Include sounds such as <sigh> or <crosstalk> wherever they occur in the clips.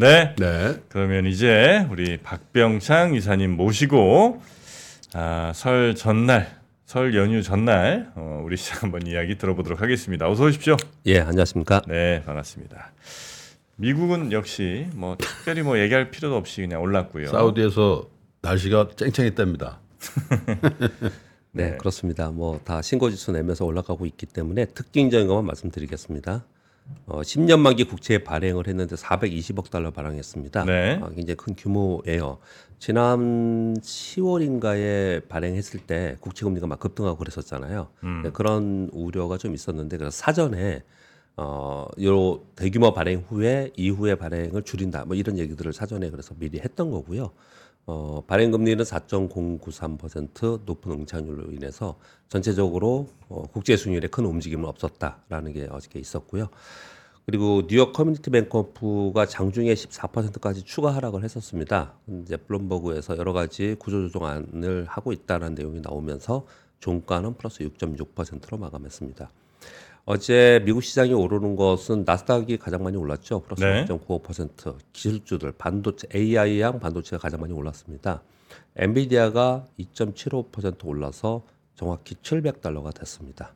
네. 네. 그러면 이제 우리 박병창 이사님 모시고 아, 설 전날, 설 연휴 전날 어, 우리 시장 한번 이야기 들어보도록 하겠습니다. 어서 오십시오. 예, 안녕하십니까? 네, 반갑습니다. 미국은 역시 뭐 특별히 뭐 얘기할 필요도 없이 그냥 올랐고요. 사우디에서 날씨가 쨍쨍했답니다. <laughs> 네, 그렇습니다. 뭐 다 신고지수 내면서 올라가고 있기 때문에 특징적인 것만 말씀드리겠습니다. 어, 10년 만기 국채 발행을 했는데 420억 달러 발행했습니다. 네. 어, 굉장히 큰 규모예요. 지난 10월인가에 발행했을 때 국채 금리가 막 급등하고 그랬었잖아요. 네, 그런 우려가 좀 있었는데 그래서 사전에 어, 요 대규모 발행 후에 이후에 발행을 줄인다. 뭐 이런 얘기들을 사전에 그래서 미리 했던 거고요. 어, 발행 금리는 4.093% 높은 응착률로 인해서 전체적으로 어, 국채 수익률에 큰 움직임은 없었다라는 게 어저께 있었고요. 그리고 뉴욕 커뮤니티 뱅코프가 장중에 14%까지 추가 하락을 했었습니다. 이제 블룸버그에서 여러 가지 구조조정안을 하고 있다는 내용이 나오면서 종가는 플러스 6.6%로 마감했습니다. 어제 미국 시장이 오르는 것은 나스닥이 가장 많이 올랐죠. 플러스 네. 6.95% 기술주들 반도체 AI용 반도체가 가장 많이 올랐습니다. 엔비디아가 2.75% 올라서 정확히 700달러가 됐습니다.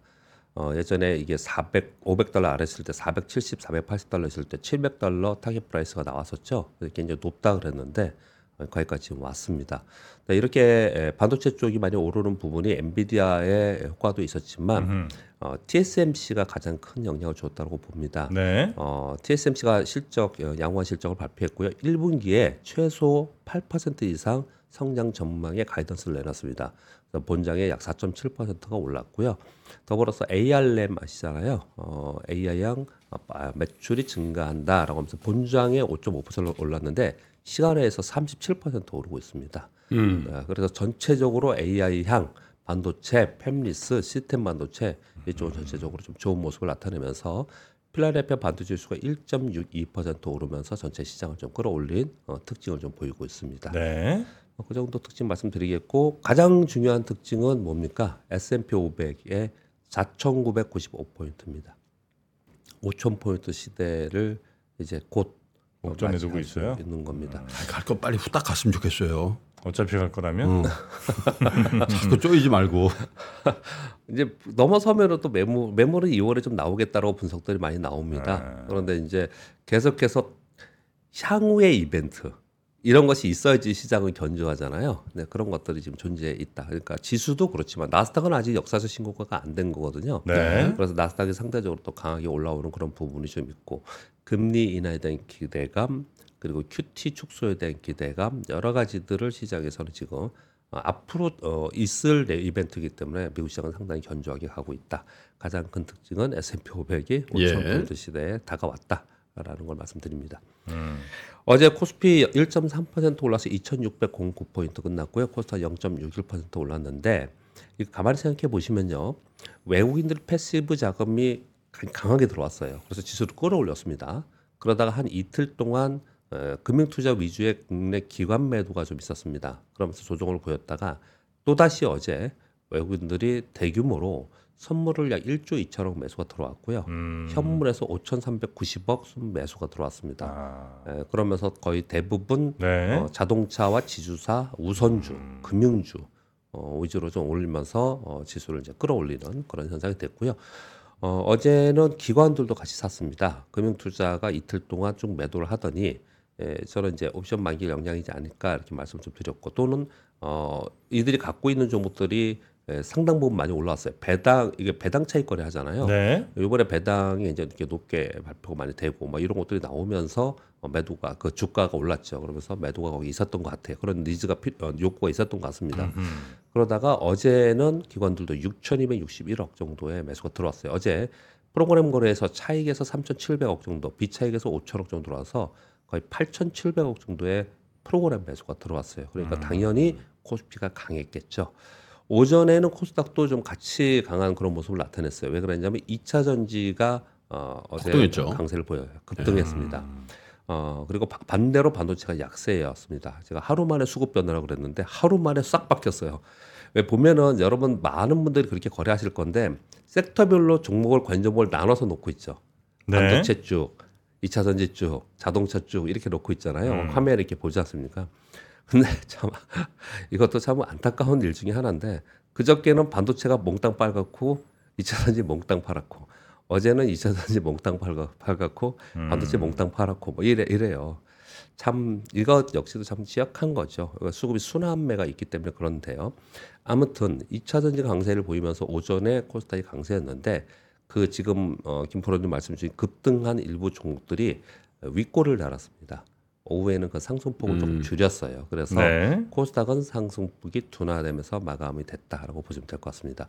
어, 예전에 이게 400, 500달러 아래였을 때 470, 480달러 있을 때 700달러 target price가 나왔었죠. 이제 높다 그랬는데 어, 거기까지 지금 왔습니다. 네, 이렇게 에, 반도체 쪽이 많이 오르는 부분이 엔비디아의 효과도 있었지만 어, TSMC가 가장 큰 영향을 줬다고 봅니다. 네. 어, TSMC가 실적 어, 양호한 실적을 발표했고요. 1분기에 최소 8% 이상 성장 전망의 가이던스를 내놨습니다. 본장에 약 4.7%가 올랐고요. 더불어서 AR램 아시잖아요. 어, AI양 아, 매출이 증가한다라고 하면서 본장에 5.5% 올랐는데 시간에서 37% 오르고 있습니다. 음. 네, 그래서 전체적으로 AI 향 반도체, 팹리스, 시스템 반도체 이쪽은 전체적으로 좀 좋은 모습을 나타내면서 필라델피아 반도체 지수가 1.62% 오르면서 전체 시장을 좀 끌어올린 어, 특징을 좀 보이고 있습니다. 네. 어, 그 정도 특징 말씀드리겠고 가장 중요한 특징은 뭡니까? S&P 500의 4,995포인트입니다. 5,000 포인트 시대를 이제 곧 어, 목전에 두고 있어요? 있는 겁니다. 갈 거 빨리 후딱 갔으면 좋겠어요. 어차피 갈 거라면 <laughs> 자꾸 쪼이지 말고. <laughs> 이제 넘어서면은 또 매물 매물은 2월에 좀 나오겠다라고 분석들이 많이 나옵니다. 아. 그런데 이제 계속해서 향후의 이벤트 이런 것이 있어야지 시장은 견조하잖아요. 네, 그런 것들이 지금 존재해 있다. 그러니까 지수도 그렇지만 나스닥은 아직 역사적 신고가가 안 된 거거든요. 네. 그래서 나스닥이 상대적으로 또 강하게 올라오는 그런 부분이 좀 있고 금리 인하에 대한 기대감 그리고 QT 축소에 대한 기대감 여러 가지들을 시장에서는 지금 어, 앞으로 어, 있을 내 이벤트이기 때문에 미국 시장은 상당히 견조하게 가고 있다. 가장 큰 특징은 S&P 500이 5천 예. 포인트 시대에 다가왔다 라는 걸 말씀드립니다. 어제 코스피 1.3% 올라서 2,609포인트 끝났고요. 코스닥 0.61% 올랐는데 가만히 생각해 보시면요. 외국인들 passive 자금이 강- 강하게 들어왔어요. 그래서 지수를 끌어올렸습니다. 그러다가 한 이틀 동안 어, 금융투자 위주의 국내 기관 매도가 좀 있었습니다. 그러면서 조정을 보였다가 또다시 어제 외국인들이 대규모로 선물을 약 1조 2천억 매수가 들어왔고요. 음. 현물에서 5,390억 순 매수가 들어왔습니다. 아. 예, 그러면서 거의 대부분 네. 어, 자동차와 지주사, 우선주, 금융주 어, 위주로 좀 올리면서 어, 지수를 이제 끌어올리는 그런 현상이 됐고요. 어, 어제는 기관들도 같이 샀습니다. 금융투자가 이틀 동안 쭉 매도를 하더니 예, 저는 이제 옵션 만기 영향이지 않을까 이렇게 말씀 좀 드렸고 또는 어, 이들이 갖고 있는 종목들이 예, 상당 부분 많이 올라왔어요. 배당 이게 배당 차익 거래 하잖아요. 네. 이번에 배당이 이제 이렇게 높게 발표가 많이 되고 뭐 이런 것들이 나오면서 어, 매도가 그 주가가 올랐죠. 그러면서 매도가 거기 있었던 것 같아요. 그런 니즈가 필, 어, 욕구가 있었던 것 같습니다. 그러다가 어제는 기관들도 6,261억 정도의 매수가 들어왔어요. 어제 프로그램 거래에서 차익에서 3,700억 정도, 비차익에서 5천억 정도 들어와서 거의 8,700억 정도의 프로그램 매수가 들어왔어요. 그러니까 당연히 코스피가 강했겠죠. 오전에는 코스닥도 좀 같이 강한 그런 모습을 나타냈어요. 왜 그랬냐면 2차 전지가 어, 어제 급등했죠. 강세를 보여요. 급등했습니다. 어, 그리고 바- 반대로 반도체가 약세였습니다. 제가 하루 만에 수급 변화라고 그랬는데 하루 만에 싹 바뀌었어요. 왜 보면은 여러분 많은 분들이 그렇게 거래하실 건데 섹터별로 종목을 관점을 나눠서 놓고 있죠. 네. 반도체 쪽 2차 전지 쭉, 자동차 쭉 이렇게 놓고 있잖아요. 음. 화면에 이렇게 보지 않습니까? <laughs> 근데 참 이것도 참 안타까운 일 중에 하나인데 그저께는 반도체가 몽땅 빨갛고 2차 전지 몽땅 팔았고 어제는 2차 전지 몽땅 팔았고 음. 반도체 몽땅 팔았고 뭐 이래 이래요. 참 이것 역시도 참 취약한 거죠. 이거 수급이 순환매가 있기 때문에 그런데요. 아무튼 2차 전지 강세를 보이면서 오전에 코스닥이 강세였는데 그 지금 어, 김프로님 말씀 주신 급등한 일부 종목들이 윗골을 달았습니다. 오후에는 그 상승폭을 좀 줄였어요. 그래서 네. 코스닥은 상승폭이 둔화되면서 마감이 됐다라고 보시면 될 것 같습니다.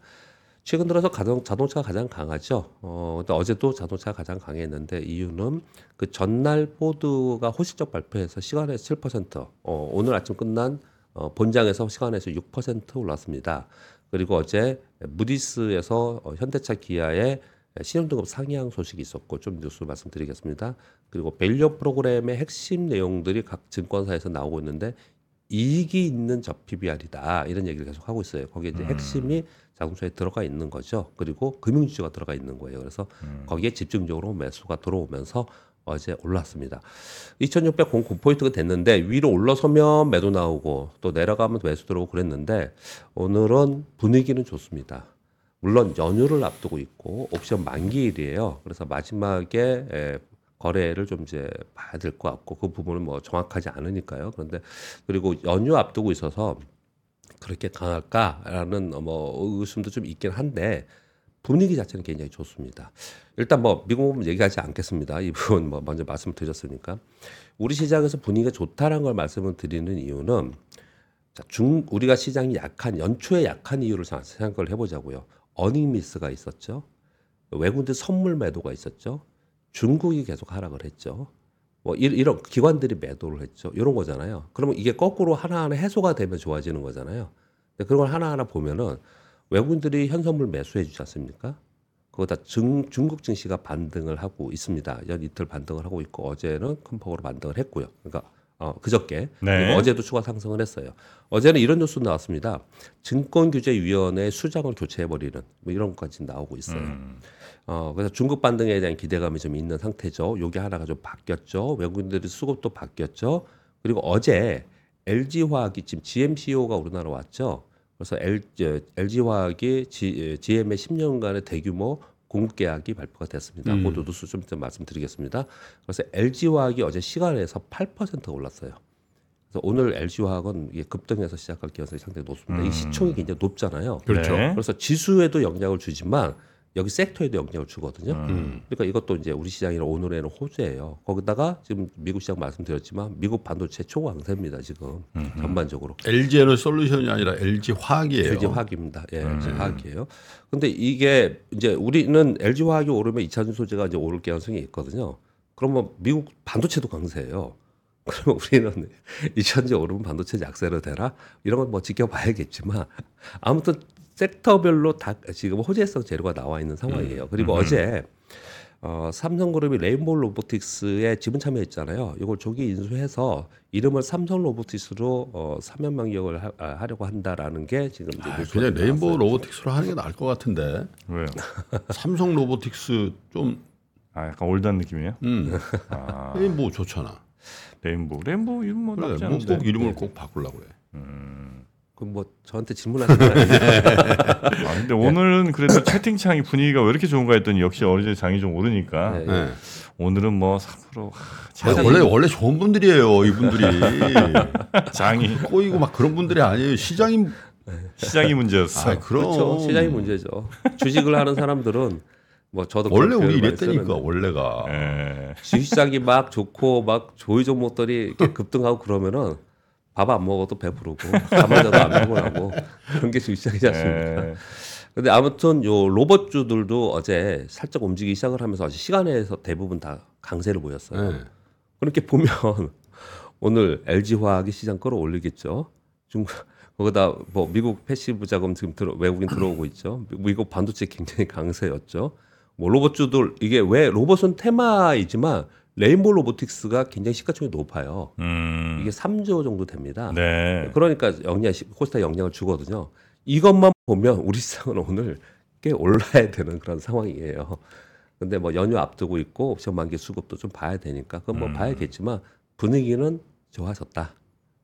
최근 들어서 가장, 자동차가 가장 강하죠. 어, 근데 어제도 자동차가 가장 강했는데 이유는 그 전날 포드가 호시적 발표해서 시간에서 7%, 어, 오늘 아침 끝난 어, 본장에서 시간에서 6% 올랐습니다. 그리고 어제 무디스에서 어, 현대차 기아의 신용등급 상향 소식이 있었고 좀 뉴스 말씀드리겠습니다. 그리고 value 프로그램의 핵심 내용들이 각 증권사에서 나오고 있는데 이익이 있는 저 PBR이다 이런 얘기를 계속 하고 있어요. 거기에 이제 핵심이 자동차에 들어가 있는 거죠. 그리고 금융주가 들어가 있는 거예요. 그래서 거기에 집중적으로 매수가 들어오면서 어제 올랐습니다. 2,600 공포인트가 됐는데 위로 올라서면 매도 나오고 또 내려가면 매수 들어오고 그랬는데 오늘은 분위기는 좋습니다. 물론 연휴를 앞두고 있고 옵션 만기일이에요. 그래서 마지막에 에, 거래를 좀 이제 봐야 될 것 같고 그 부분은 뭐 정확하지 않으니까요. 그런데 그리고 연휴 앞두고 있어서 그렇게 강할까라는 뭐 의심도 좀 있긴 한데 분위기 자체는 굉장히 좋습니다. 일단 뭐 미국 부분 얘기하지 않겠습니다. 이 부분 뭐 먼저 말씀드렸으니까 우리 시장에서 분위기가 좋다는 걸 말씀을 드리는 이유는 자, 중 우리가 시장이 약한 연초에 약한 이유를 자- 생각을 해보자고요. 어닝 미스가 있었죠. 외국인들 선물 매도가 있었죠. 중국이 계속 하락을 했죠. 뭐 이- 이런 기관들이 매도를 했죠. 이런 거잖아요. 그러면 이게 거꾸로 하나하나 해소가 되면 좋아지는 거잖아요. 그런 걸 하나하나 보면은 외국인들이 현선물 매수해 주지 않습니까? 그거 다 중, 중국 증시가 반등을 하고 있습니다. 연 이틀 반등을 하고 있고 어제는 큰 폭으로 반등을 했고요. 그러니까 어, 그저께 네. 어제도 추가 상승을 했어요. 어제는 이런 뉴스 나왔습니다. 증권규제위원회 수장을 교체해버리는 뭐 이런 것까지 나오고 있어요. 음. 어, 그래서 중국 반등에 대한 기대감이 좀 있는 상태죠. 요게 하나가 좀 바뀌었죠. 외국인들의 수급도 바뀌었죠. 그리고 어제 LG화학이 지금 GMCO가 우리나라 왔죠. 그래서 L, LG화학이 G, GM의 10년간의 대규모 공급 계약이 발표가 됐습니다. 음. 그것도 뉴스 좀 이따 말씀드리겠습니다. 그래서 LG화학이 어제 시간에서 8%가 올랐어요. 그래서 오늘 LG화학은 이게 급등해서 시작할 가능성이 상당히 높습니다. 이 시총이 굉장히 높잖아요. 그렇죠. 네. 그래서 지수에도 영향을 주지만 여기 섹터에도 영향을 주거든요. 음. 그러니까 이것도 이제 우리 시장이랑 오늘에는 호재예요. 거기다가 지금 미국 시장 말씀드렸지만 미국 반도체 초강세입니다. 지금 전반적으로. LG 에너 솔루션이 아니라 LG 화학이에요. LG 화학입니다. 예, LG 화학이에요. 근데 이게 이제 우리는 LG 화학이 오르면 이차전 소재가 이제 오를 가능성이 있거든요. 그러면 미국 반도체도 강세예요. <laughs> 그러면 우리는 이차전지 오르면 반도체 약세로 되나? 이런 건 뭐 지켜봐야겠지만 아무튼 섹터별로 다 지금 호재성 재료가 나와 있는 상황이에요. 그리고 어제 어, 삼성그룹이 레인보우 로보틱스에 지분 참여했잖아요. 이걸 조기 인수해서 이름을 삼성 로보틱스로 어, 사면 변경을 하, 아, 하려고 한다라는 게 지금 아, 그냥 레인보우. 로보틱스로 하는 게 나을 것 같은데 왜요? 삼성 로보틱스 좀 아 약간 old한 느낌이에요? 음, 아 레인보우 좋잖아. 레인보우 레인보우 이름 뭐 그래, 나쁘지 뭐 않은데. 꼭 이름을 꼭 바꾸려고 그래. 그뭐 저한테 질문하는 건 아닌데 아 근데 오늘은 그래도 채팅창이 분위기가 왜 이렇게 좋은가 했더니 역시 어제 장이 좀 오르니까 네. 네. 오늘은 뭐3% 아, 원래 원래 좋은 분들이에요 이분들이 <laughs> 장이 꼬이고 막 그런 분들이 아니에요 시장이 시장이 문제였어. 아 그럼 그렇죠. 시장이 문제죠. 주식을 하는 사람들은 뭐 저도 원래 우리 이랬다니까 원래가 예. 주식시장이 막 좋고 막 조이 종목들이 급등하고 그러면은 밥 안 먹어도 배부르고 잠안 자도 안 피곤하고 그런 게 주식시장이지 않습니까? 예. 근데 아무튼 요 로봇주들도 어제 살짝 움직이기 시작을 하면서 어제 시간에서 대부분 다 강세를 보였어요. 네. 그렇게 보면 오늘 LG 화학이 시장 끌어올리겠죠. 중국 거기다 뭐 미국 passive 자금 지금 들어, 외국인 들어오고 있죠. 미국 반도체 굉장히 강세였죠. 뭐 로봇주들 이게 왜 로봇은 테마이지만 레인보우 로보틱스가 굉장히 시가총이 높아요. 음. 이게 3조 정도 됩니다. 네. 그러니까 영향 코스닥 영향을 주거든요. 이것만 보면 우리 시장은 오늘 꽤 올라야 되는 그런 상황이에요. 근데 뭐 연휴 앞두고 있고 옵션 만기 수급도 좀 봐야 되니까 그건 음. 뭐 봐야겠지만 분위기는 좋아졌다.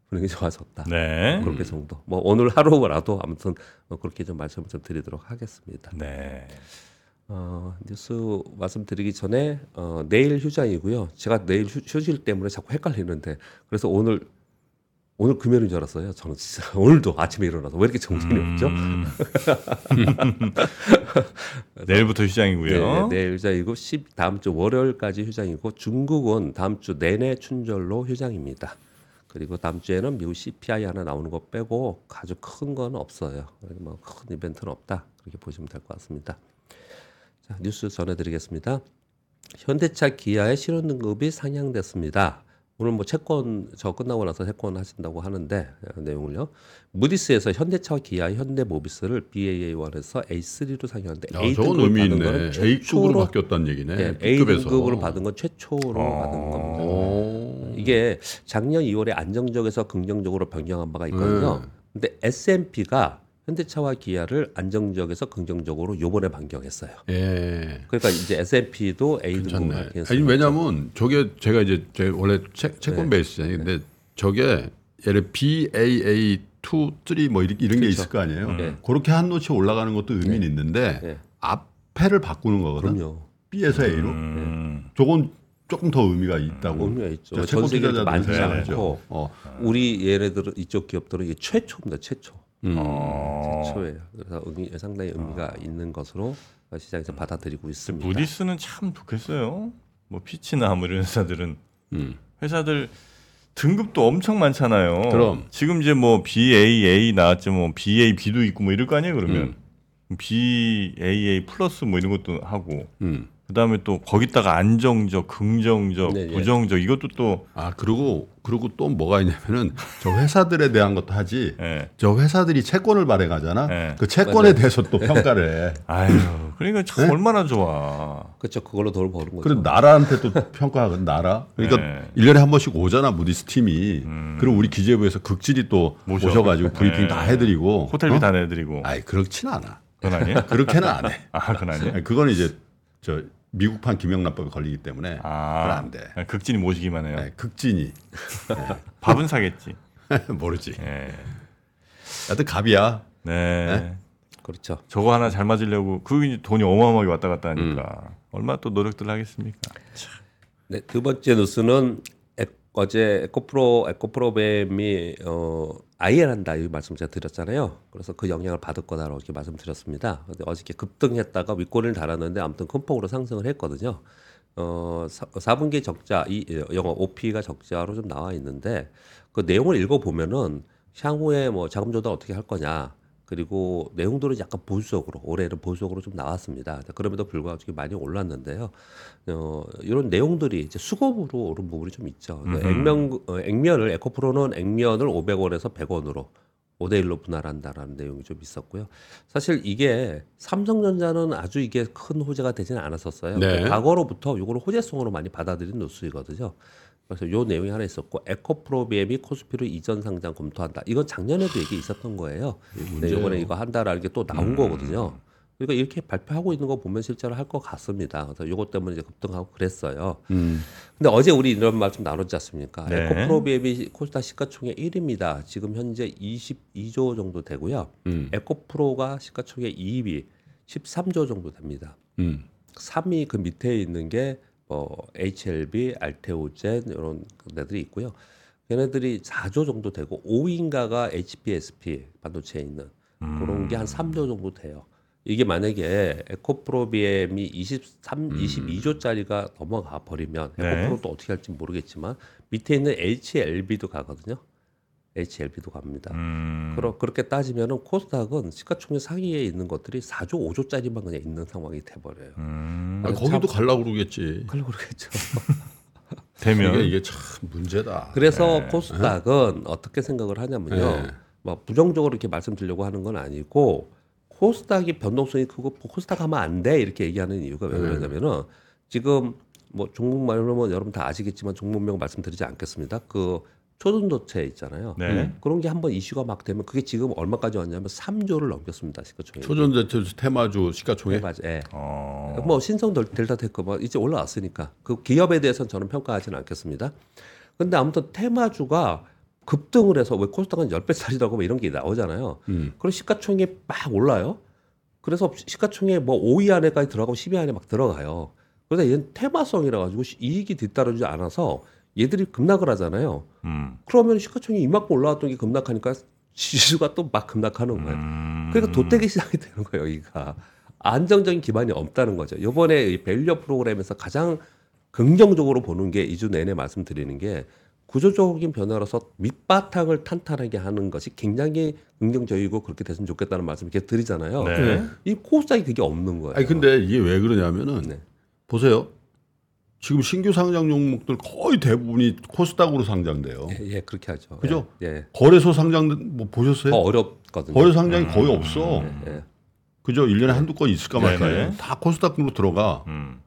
분위기 좋아졌다. 네. 그렇게 정도. 뭐 오늘 하루라도 아무튼 뭐 그렇게 좀 말씀을 좀 드리도록 하겠습니다. 네. 어, 뉴스 말씀드리기 전에 어, 내일 휴장이고요. 제가 내일 휴, 휴질 때문에 자꾸 헷갈리는데 그래서 오늘 오늘 금요일인 줄 알았어요. 저는 진짜 <laughs> 오늘도 아침에 일어나서 왜 이렇게 정신이 없죠? 음. <laughs> 내일부터 휴장이고요. 네, 내일 휴장이고 10, 다음 주 월요일까지 휴장이고 중국은 다음 주 내내 춘절로 휴장입니다. 그리고 다음 주에는 미국 CPI 하나 나오는 거 빼고 아주 큰 건 없어요. 뭐 큰 이벤트는 없다. 그렇게 보시면 될 것 같습니다. 자, 뉴스 전해드리겠습니다. 현대차 기아의 실현 등급이 상향됐습니다. 오늘 뭐 채권 저 끝나고 나서 채권 하신다고 하는데 어, 내용을요. 무디스에서 현대차와 기아, 현대모비스를 BAA1에서 A3로 상향하는데 야, A 저건 의미 있네. A급으로 바뀌었다는 얘기네. 네, A B급에서. 등급으로 받은 건 최초로 어. 받은 겁니다. 오. 이게 작년 2월에 안정적에서 긍정적으로 변경한 바가 있거든요. 네. 근데 S&P가 현대차와 기아를 안정적에서 긍정적으로 요번에 변경했어요. 예. 그러니까 이제 S&P도 A. 바뀌었어요. 아니 왜냐면 저게 제가 이제 제 원래 채, 채권 네. 베이스잖아요. 근데 저게 예를 BAA 2, 3뭐 이런, 이런 게 그렇죠. 있을 거 아니에요. 네. 그렇게 한 notch 올라가는 것도 의미는 있는데 네. 앞에를 바꾸는 거거든. 그럼요. B에서 A로. 음. 저건 조금 더 의미가 있다고. 의미가 있죠. 저전 투자자들은 많지. 않고 어. 우리 얘네들은 이쪽 기업들은 이게 최초입니다. 최초. 음. 어. 최초예요. 그래서 의미, 상당히 의미가 있는 것으로 시장에서 받아들이고 있습니다. 무디스는 참 좋겠어요. 뭐 피치나 뭐 이런 회사들은 음. 회사들 등급도 엄청 많잖아요. 그럼. 지금 이제 뭐 BAA 나왔지만 뭐 BAB도 있고 뭐 이럴 거 아니에요, 그러면. BAA 플러스 뭐 이런 것도 하고 음. 그다음에 또 거기다가 안정적, 긍정적, 네, 예. 부정적 이것도 또 아 그리고 그리고 또 뭐가 있냐면은 저 회사들에 대한 것도 하지. 예. 저 회사들이 채권을 발행하잖아. 네. 그 채권에 대해서 또 평가를 해. <laughs> 아유, 그러니까 참 네? 얼마나 좋아. 그렇죠. 그걸로 돈을 버는 거죠. 그리고 나라한테 또 평가하거든 나라. 그러니까 네. 일 1년에 한 번씩 오잖아 무디스 팀이. 음. 그리고 우리 기재부에서 극질이 또 모셔. 모셔가지고 브리핑 네. 다 해드리고. 호텔비 어? 다 내드리고. 아이 그렇진 않아. 그건 아니에요? <laughs> 그렇게는 안 해. 아, 그건 아니에요? 아니, 그건 이제 저 미국판 김영란법에 걸리기 때문에 그건 아, 안 돼. 극진이 모시기만 해요. 네, 극진이 <laughs> 밥은 사겠지. <laughs> 모르지. 예. 하여튼 갑이야. 네. 그렇죠. 저거 하나 잘 맞으려고 그 돈이 어마어마하게 왔다 갔다 하니까 음. 얼마나 또 노력들 하겠습니까? 네, 두 번째 뉴스는 에- 어제 에코프로 에코프로뱀이 어 IR 한다 이 말씀 제가 드렸잖아요. 그래서 그 영향을 받을 거다라고 이렇게 말씀드렸습니다. 근데 어저께 급등했다가 윗꼬리를 달았는데 아무튼 큰 폭으로 상승을 했거든요. 어 사, 4분기 적자 이 영어 OP가 적자로 좀 나와 있는데 그 내용을 읽어 보면은 향후에 뭐 자금 조달 어떻게 할 거냐 그리고 내용들은 약간 보수적으로 올해는 보수적으로 좀 나왔습니다. 그럼에도 불구하고 좀 많이 올랐는데요. 어, 이런 내용들이 이제 수급으로 오른 부분이 좀 있죠. 그러니까 음흠. 액면 어, 액면을 에코프로는 액면을 500원에서 100원으로 5대 1로 분할한다라는 내용이 좀 있었고요. 사실 이게 삼성전자는 아주 이게 큰 호재가 되지는 않았었어요. 네. 과거로부터 이거를 호재성으로 많이 받아들인 뉴스이거든요. 그래서 요 내용이 하나 있었고 에코프로비엠이 코스피로 이전 상장 검토한다. 이건 작년에도 얘기 있었던 거예요. 근데 이번에 이거 한다라는 게 또 나온 거거든요. 그러니까 이렇게 발표하고 있는 거 보면 실제로 할 것 같습니다. 그래서 요것 때문에 이제 급등하고 그랬어요. 음. 근데 어제 우리 이런 말씀 나눴지 않습니까? 네. 에코프로비엠이 코스닥 시가총액 1위입니다. 지금 현재 22조 정도 되고요. 음. 에코프로가 시가총액 2위 13조 정도 됩니다. 음. 3위 그 밑에 있는 게 뭐 HLB, 알테오젠 이런 데들이 있고요. 걔네들이 4조 정도 되고 5위인가가 HPSP 반도체에 있는 그런 게 한 3조 정도 돼요. 이게 만약에 에코프로비엠이 23, 22조짜리가 넘어가 버리면 네. 에코프로 또 어떻게 할지 모르겠지만 밑에 있는 HLB도 가거든요. HLB도 갑니다. 음. 그러, 그렇게 따지면은 코스닥은 시가총액 상위에 있는 것들이 4조, 5조짜리만 그냥 있는 상황이 돼버려요. 음. 아, 거기도 갈라고 그러겠지. 그걸 모르겠죠. <laughs> 되면 이게, 이게 참 문제다. 그래서 코스닥은 어떻게 생각을 하냐면요. 네. 뭐 부정적으로 이렇게 말씀드리려고 하는 건 아니고 코스닥이 변동성이 크고 코스닥 하면 안 돼 이렇게 얘기하는 이유가 왜 그러냐면은 지금 뭐 종목 말로는 여러분 다 아시겠지만 종목명 말씀드리지 않겠습니다. 그 초전도체 있잖아요. 네. 그런 게 한번 이슈가 막 되면 그게 지금 얼마까지 왔냐면 3조를 넘겼습니다. 시가총액. 초전도체 테마주 시가총액 네, 맞아요. 예. 어. 뭐 신성 델- 델타 테크 뭐 이제 올라왔으니까 그 기업에 대해서는 저는 평가하지는 않겠습니다. 근데 아무튼 테마주가 급등을 해서 왜 코스닥은 10배짜리라고 뭐 이런 게 나오잖아요. 음. 그럼 시가총액 막 올라요. 그래서 시가총액 뭐 5위 안에까지 들어가고 10위 안에 막 들어가요. 그래서 얘는 테마성이라 가지고 시- 이익이 뒤따르지 않아서 얘들이 급락을 하잖아요. 음. 그러면 시가총액이 이만큼 올라왔던 게 급락하니까 지수가 또 막 급락하는 거예요. 음. 그러니까 도떼기 시장이 되는 거예요, 여기가. 안정적인 기반이 없다는 거죠. 이번에 이 value 프로그램에서 가장 긍정적으로 보는 게 이주 내내 말씀드리는 게 구조적인 변화로서 밑바탕을 탄탄하게 하는 것이 굉장히 긍정적이고 그렇게 됐으면 좋겠다는 말씀을 계속 드리잖아요. 네. 이 코스닥이 그게 없는 거예요. 아니 근데 이게 왜 그러냐면은 네. 보세요. 지금 신규 상장 종목들 거의 대부분이 코스닥으로 상장돼요. 예, 예, 그렇게 하죠. 그죠? 예, 예. 거래소 상장 뭐 보셨어요? 더 어렵거든요. 거래 상장이 거의 없어. 예. 그죠? 1년에 한두 건 있을까 말까 네네. 해요. 다 코스닥으로 들어가. 음.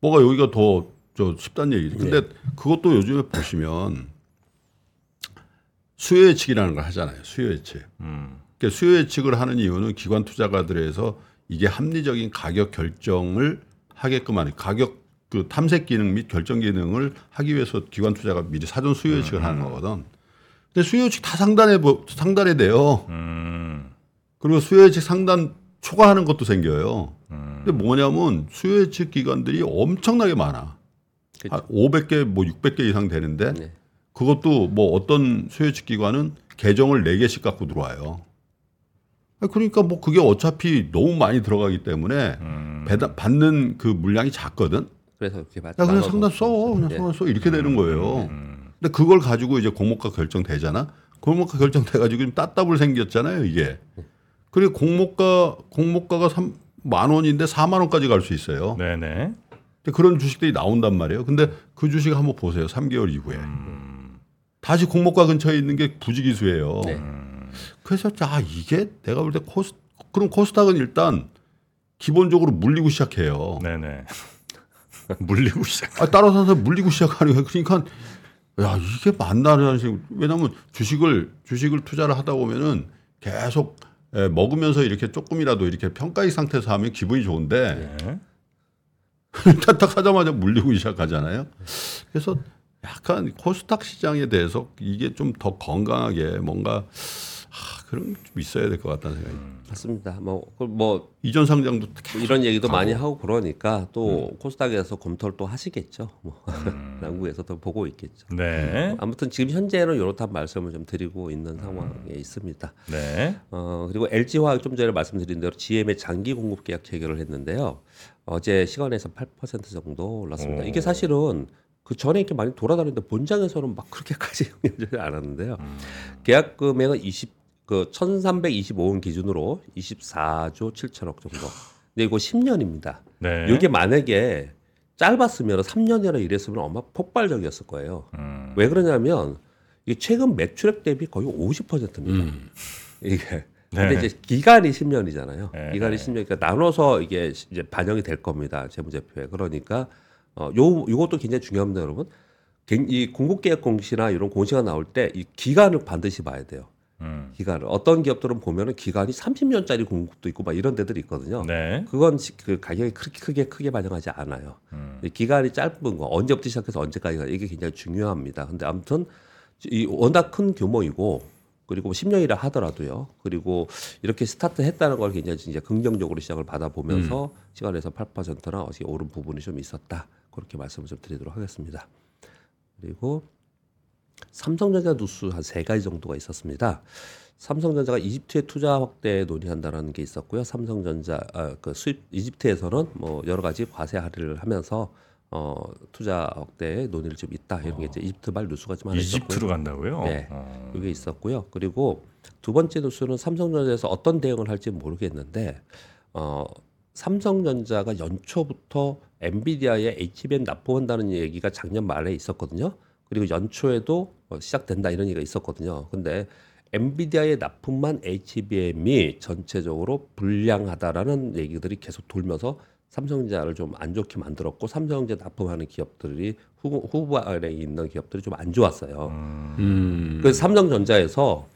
뭐가 여기가 더 저 쉽단 얘기지. 근데 그것도 요즘에 보시면 수요 예측이라는 걸 하잖아요. 수요 예측. 음. 그러니까 수요 예측을 하는 이유는 기관 투자가들에서 이게 합리적인 가격 결정을 하게끔 하는 가격 그 탐색 기능 및 결정 기능을 하기 위해서 기관 투자가 미리 사전 수요 예측을 하는 거거든. 근데 수요 예측 다 상단에 뭐- 상단에 돼요. 음. 그리고 수요 예측 상단 초과하는 것도 생겨요. 근데 뭐냐면 수요 예측 기관들이 엄청나게 많아. 그죠. 한 500개 뭐 600개 이상 되는데 네. 그것도 뭐 어떤 수요 예측 기관은 계정을 4개씩 갖고 들어와요. 그러니까 뭐 그게 어차피 너무 많이 들어가기 때문에 음. 배당 받는 그 물량이 작거든. 그래서 이렇게 맞- 야 그냥 상단 써, 그냥 예. 상단 써 이렇게 되는 거예요. 음. 근데 그걸 가지고 이제 공모가 결정되잖아. 공모가 결정돼가지고 지금 따따블 생겼잖아요, 이게. 그리고 공모가 공모가가 3만 원인데 4만 원까지 갈 수 있어요. 네네. 근데 그런 주식들이 나온단 말이에요. 근데 그 주식 한번 보세요. 3개월 이후에 다시 공모가 근처에 있는 게 부지기수예요. 네. 그래서 자 이게 내가 볼 때 코스 그럼 코스닥은 일단 기본적으로 물리고 시작해요. 네네. <laughs> 물리고 시작. 아, 따라서서 물리고 시작하는 거예요. 그러니까 야 이게 맞나라는 식. 왜냐하면 주식을 주식을 투자를 하다 보면은 계속 예, 먹으면서 이렇게 조금이라도 이렇게 평가익 상태에서 하면 기분이 좋은데 네. 일단 딱 하자마자 물리고 시작하잖아요. 그래서 약간 코스닥 시장에 대해서 이게 좀 더 건강하게 뭔가 아, 그런 게 좀 있어야 될 것 같다는 생각이. 맞습니다. 뭐, 그 뭐 이전 상장도 계속 이런 얘기도 가고. 많이 하고 그러니까 또 코스닥에서 검토를 또 하시겠죠. 뭐 <laughs> 남국에서도 보고 있겠죠. 네. 아무튼 지금 현재는 이렇다는 말씀을 좀 드리고 있는 상황에 있습니다. 네. 어, 그리고 LG화학 좀 전에 말씀드린 대로 GM의 장기 공급 계약 체결을 했는데요. 어제 시간에서 8% 정도 올랐습니다. 오. 이게 사실은 그 전에 이렇게 많이 돌아다니는데 본장에서는 막 그렇게까지 <laughs> 영향되지 않았는데요. 계약 금액은 20, 그 1,325원 기준으로 24조 7천억 정도. 근데 이거 10년입니다. 네. 이게 만약에 짧았으면 3년이나 일했으면 아마 폭발적이었을 거예요. 음. 왜 그러냐면 이게 최근 매출액 대비 거의 50%입니다. 음. 이게 근데 네. 이제 기간이 10년이잖아요. 네. 기간이 10년이니까 나눠서 이게 이제 반영이 될 겁니다. 재무제표에. 그러니까 어, 요 요것도 굉장히 중요합니다, 여러분. 갱- 이 공급계약 공시나 이런 공시가 나올 때 이 기간을 반드시 봐야 돼요. 음. 기간을 어떤 기업들은 보면은 기간이 30년짜리 공급도 있고 막 이런 데들이 있거든요. 네. 그건 시- 그 가격이 크게 크게 크게 반영하지 않아요. 음. 이 기간이 짧은 거 언제부터 시작해서 언제까지가 이게 굉장히 중요합니다. 근데 아무튼 이 워낙 큰 규모이고 그리고 10년이라 하더라도요. 그리고 이렇게 스타트했다는 걸 굉장히 이제 긍정적으로 시작을 받아보면서 시간에서 8%나 어제 오른 부분이 좀 있었다. 그렇게 말씀을 좀 드리도록 하겠습니다. 그리고 삼성전자 뉴스 한 세 가지 정도가 있었습니다. 삼성전자가 이집트에 투자 확대 논의한다라는 게 있었고요. 삼성전자 아, 그 수입 이집트에서는 뭐 여러 가지 과세 할인을 하면서 어, 투자 확대 논의를 좀 있다 이런 게 이제 이집트 말 뉴스가 좀 하나 있었고요. 이집트로 간다고요? 네. 어. 이게 있었고요. 그리고 두 번째 뉴스는 삼성전자에서 어떤 대응을 할지 모르겠는데 어, 삼성전자가 연초부터 엔비디아에 HBM 납품한다는 얘기가 작년 말에 있었거든요. 그리고 연초에도 어, 시작된다 이런 얘기가 있었거든요. 근데 엔비디아의 납품만 HBM이 전체적으로 불량하다라는 얘기들이 계속 돌면서 삼성전자를 좀 안 좋게 만들었고 삼성전자 납품하는 기업들이 후, 후반에 있는 기업들이 좀 안 좋았어요. 음. 음. 그 삼성전자에서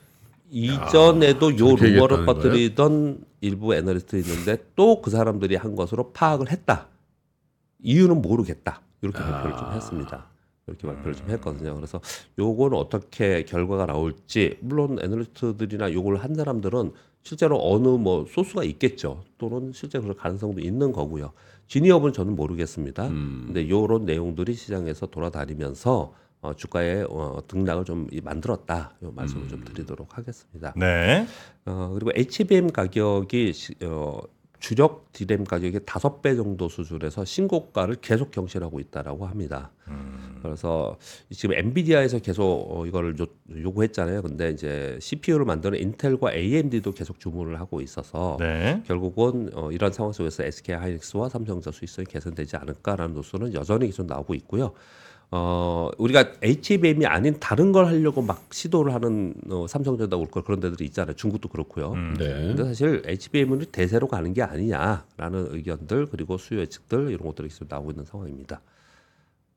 이전에도 요 저렇게 루머를 퍼뜨리던 일부 애널리스트 있는데 또 그 사람들이 한 것으로 파악을 했다. 이유는 모르겠다. 이렇게 발표를 좀 했습니다. 이렇게 발표를 좀 했거든요. 그래서 요거는 어떻게 결과가 나올지 물론 애널리스트들이나 요걸 한 사람들은 실제로 어느 뭐 소스가 있겠죠. 또는 실제 그럴 가능성도 있는 거고요. 진위업은 저는 모르겠습니다. 근데 요런 내용들이 시장에서 돌아다니면서 어, 주가의 어, 등락을 좀 이- 만들었다. 요 말씀을 좀 드리도록 하겠습니다. 네. 어, 그리고 HBM 가격이 시- 어, 주력 디램 가격의 다섯 배 정도 수준에서 신고가를 계속 경신하고 있다라고 합니다. 그래서 지금 엔비디아에서 계속 어, 이거를 요, 요구했잖아요. 근데 이제 CPU를 만드는 인텔과 AMD도 계속 주문을 하고 있어서 네. 결국은 어, 이런 상황 속에서 SK 하이닉스와 삼성전자 수익성이 개선되지 않을까라는 노선은 여전히 계속 나오고 있고요. 어, 우리가 HBM이 아닌 다른 걸 하려고 막 시도를 하는 어, 삼성전자 올걸 그런 데들이 있잖아요. 중국도 그렇고요. 네. 근데 사실 HBM은 대세로 가는 게 아니냐라는 의견들 그리고 수요 예측들 이런 것들이 계속 나오고 있는 상황입니다.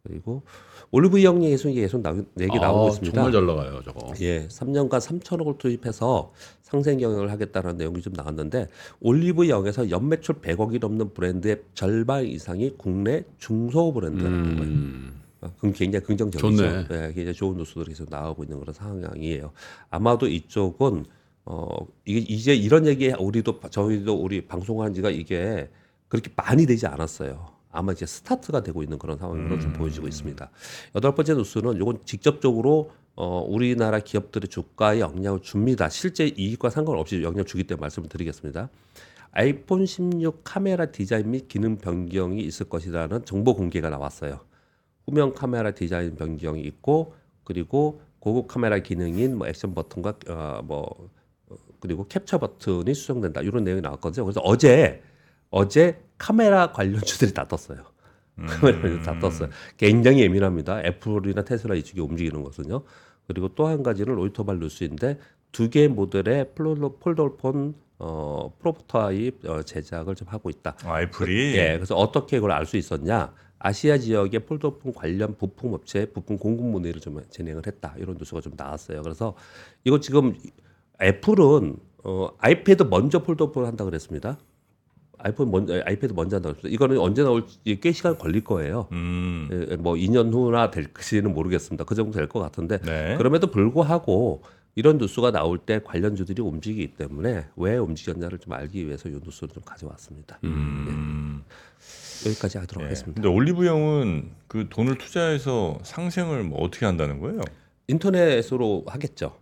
그리고 올리브영리 계속 계속 나, 얘기 나오고 아, 있습니다. 정말 잘 나가요, 저거. 예, 3년간 3천억을 투입해서 상생 경영을 하겠다는 내용이 좀 나왔는데 올리브영에서 연매출 100억이 넘는 브랜드의 절반 이상이 국내 중소 브랜드라는 거예요. 음. 아, 그럼 굉장히 긍정적이죠. 좋네. 네, 굉장히 좋은 뉴스들이 계속 나오고 있는 그런 상황이에요. 아마도 이쪽은 어 이게 이제 이런 얘기 우리도 저희도 우리 방송한 지가 이게 그렇게 많이 되지 않았어요. 아마 이제 스타트가 되고 있는 그런 상황으로 좀 보여지고 있습니다. 여덟 번째 뉴스는 이건 직접적으로 어, 우리나라 기업들의 주가에 영향을 줍니다. 실제 이익과 상관없이 영향을 주기 때문에 말씀을 드리겠습니다. 아이폰 16 카메라 디자인 및 기능 변경이 있을 것이라는 정보 공개가 나왔어요. 후면 카메라 디자인 변경이 있고 그리고 고급 카메라 기능인 뭐 액션 버튼과 어, 뭐 어, 그리고 캡처 버튼이 수정된다 이런 내용이 나왔거든요. 그래서 어제 어제 카메라 관련주들이 다 떴어요. 카메라 관련 다 떴어요. 굉장히 예민합니다. 애플이나 테슬라 이쪽이 움직이는 것은요. 그리고 또 한 가지는 로이터발 뉴스인데 두개 모델의 폴더- 폴더폰 어, 프로토타입 어, 제작을 좀 하고 있다. 아, 애플이 예, 그래서 어떻게 그걸 알 수 있었냐? 아시아 지역의 폴더폰 관련 부품 업체 부품 공급 문의를 좀 진행을 했다. 이런 뉴스가 좀 나왔어요. 그래서 이거 지금 애플은 어, 아이패드 먼저 폴더폰 한다 그랬습니다. 아이폰 먼저 아이패드 먼저 한다 그랬습니다. 이거는 언제 나올지 꽤 시간 걸릴 거예요. 음. 예, 뭐 2년 후나 될지는 모르겠습니다. 그 정도 될 것 같은데 네. 그럼에도 불구하고 이런 뉴스가 나올 때 관련주들이 움직이기 때문에 왜 움직였냐를 좀 알기 위해서 이 뉴스를 좀 가져왔습니다. 음. 여기까지 하도록 예. 하겠습니다. 근데 올리브영은 그 돈을 투자해서 상생을 뭐 어떻게 한다는 거예요? 인터넷으로 하겠죠.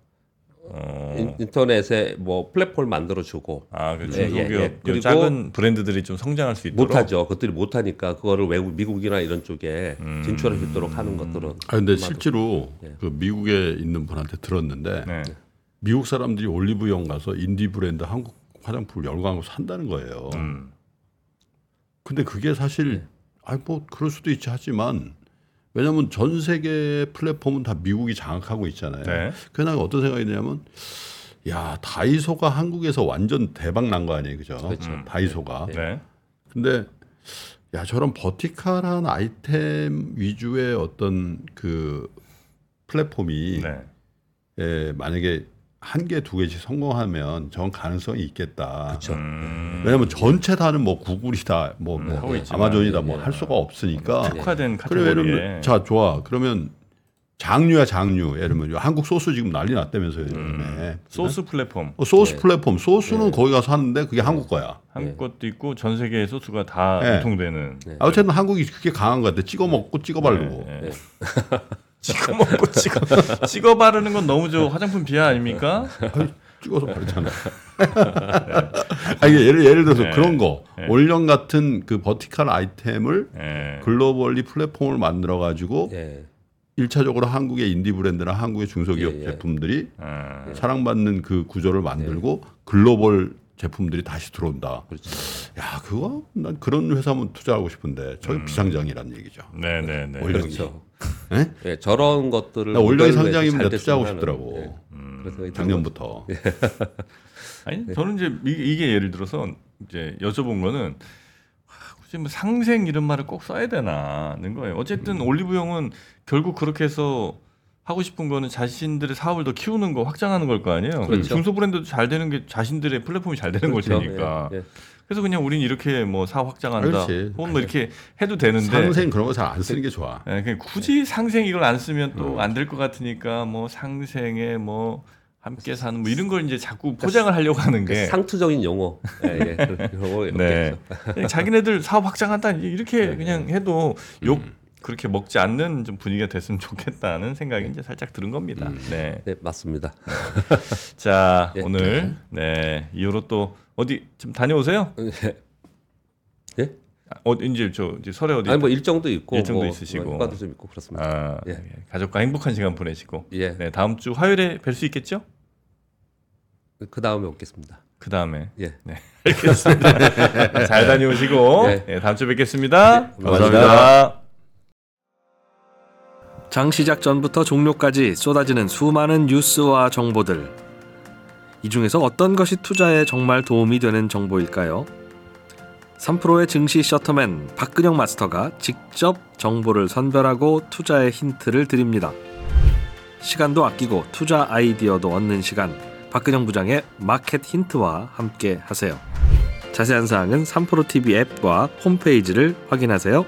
어. 인, 인터넷에 뭐 플랫폼 만들어 주고 아, 그 예, 중소기업 예, 예. 그리고 작은 브랜드들이 좀 성장할 수 있도록 못하죠. 그것들이 못하니까 그거를 외국 미국이나 이런 쪽에 음. 진출할 수 있도록 하는 것들은 아 근데 실제로 예. 그 미국에 있는 분한테 들었는데 네. 미국 사람들이 올리브영 가서 인디 브랜드 한국 화장품을 열광하고 산다는 거예요. 음. 근데 그게 사실 아니 뭐 그럴 수도 있지 하지만 왜냐하면 전 세계 플랫폼은 다 미국이 장악하고 있잖아요. 네. 그래서 난 어떤 생각이 드냐면 야 다이소가 한국에서 완전 대박 난 거 아니에요, 그죠? 그렇죠. 다이소가. 네. 근데 야 저런 버티컬한 아이템 위주의 어떤 그 플랫폼이 네. 예, 만약에 한 개 두 개씩 성공하면 저건 가능성이 있겠다. 그렇죠. 음. 왜냐하면 전체 다는 뭐 구글이다, 뭐, 뭐 하고 있지만, 아마존이다, 예, 뭐 예. 할 수가 없으니까. 특화된 그래 예를 카테고리에. 자 좋아. 그러면 장류야 장류. 예를 들면 한국 소스 지금 난리 났다면서요 요즘에. 소스 플랫폼. 어, 소스 플랫폼. 소스는 거기 가서 하는데 그게 한국 거야. 한국 것도 있고 전 세계의 소스가 다 네. 유통되는. 아, 어쨌든 한국이 그게 강한 것 같아. 찍어 먹고 찍어 바르고. <laughs> 네, 네. 찍어 먹고 찍어 찍어 바르는 건 너무 저 화장품 비하 아닙니까? 아니, 찍어서 바르잖아. <laughs> 아 이게 예를 예를 들어서 네. 그런 거 네. 올영 같은 그 버티컬 아이템을 예. 글로벌리 플랫폼을 만들어 가지고 예. 일차적으로 한국의 인디 브랜드나 한국의 중소기업 예, 예. 제품들이 아, 사랑받는 그 구조를 만들고 글로벌 제품들이 다시 들어온다. 그렇죠. 야 그거 난 그런 회사면 투자하고 싶은데 저게 비상장이란 얘기죠. 네, 네, 네. 그렇죠. 예? 예, 저런 것들을 해서 상장이면 투자하고 싶더라고. 예. 음. 그래서 작년부터. <laughs> 아니 저는 이제 이- 이게 예를 들어서 이제 여쭤본 거는 아, 굳이 뭐 상생 이런 말을 꼭 써야 되나는 거예요. 어쨌든 올리브영은 결국 그렇게 해서 하고 싶은 거는 자신들의 사업을 더 키우는 거 확장하는 걸 거 아니에요. 그렇죠. 중소 브랜드도 잘 되는 게 자신들의 플랫폼이 잘 되는 걸 그렇죠. 테니까. 예, 예. 그래서 그냥 우린 이렇게 뭐 사업 확장한다. 그렇지. 혹은 뭐 이렇게 해도 되는데 상생 그런 거 잘 안 쓰는 게 좋아. 예, 그냥 굳이 상생 이걸 안 쓰면 음. 또안 될 것 같으니까 뭐 상생에 뭐 함께 사는 뭐 이런 걸 이제 자꾸 포장을 하려고 하는 게 상투적인 용어. 예, 예. <laughs> 그런 네. 그냥 자기네들 사업 확장한다 이렇게 네, 그냥 해도 욕 음. 그렇게 먹지 않는 좀 분위기가 됐으면 좋겠다는 생각이 이제 살짝 들은 겁니다. 음. 네. 네, 맞습니다. 자 <laughs> 예. 오늘 네 이후로 또 어디 좀 다녀오세요? 예? 어 이제 저 이제 설에 어디 아니 뭐 일정도 있고 일정도 뭐 있으시고. 휴가도 좀 있고 그렇습니다. 아, 예. 예, 가족과 행복한 시간 보내시고 예. 네 다음 주 화요일에 뵐 수 있겠죠? 그 다음에 오겠습니다. 그 다음에 예. 네 알겠습니다. <laughs> 잘 다녀오시고 예. 네, 다음 주에 뵙겠습니다. 네, 감사합니다. 장 시작 전부터 종료까지 쏟아지는 수많은 뉴스와 정보들. 이 중에서 어떤 것이 투자에 정말 도움이 되는 정보일까요? 3프로의 증시 셔터맨 박근영 마스터가 직접 정보를 선별하고 투자의 힌트를 드립니다. 시간도 아끼고 투자 아이디어도 얻는 시간. 박근영 부장의 마켓 힌트와 함께 하세요. 자세한 사항은 3프로 TV 앱과 홈페이지를 확인하세요.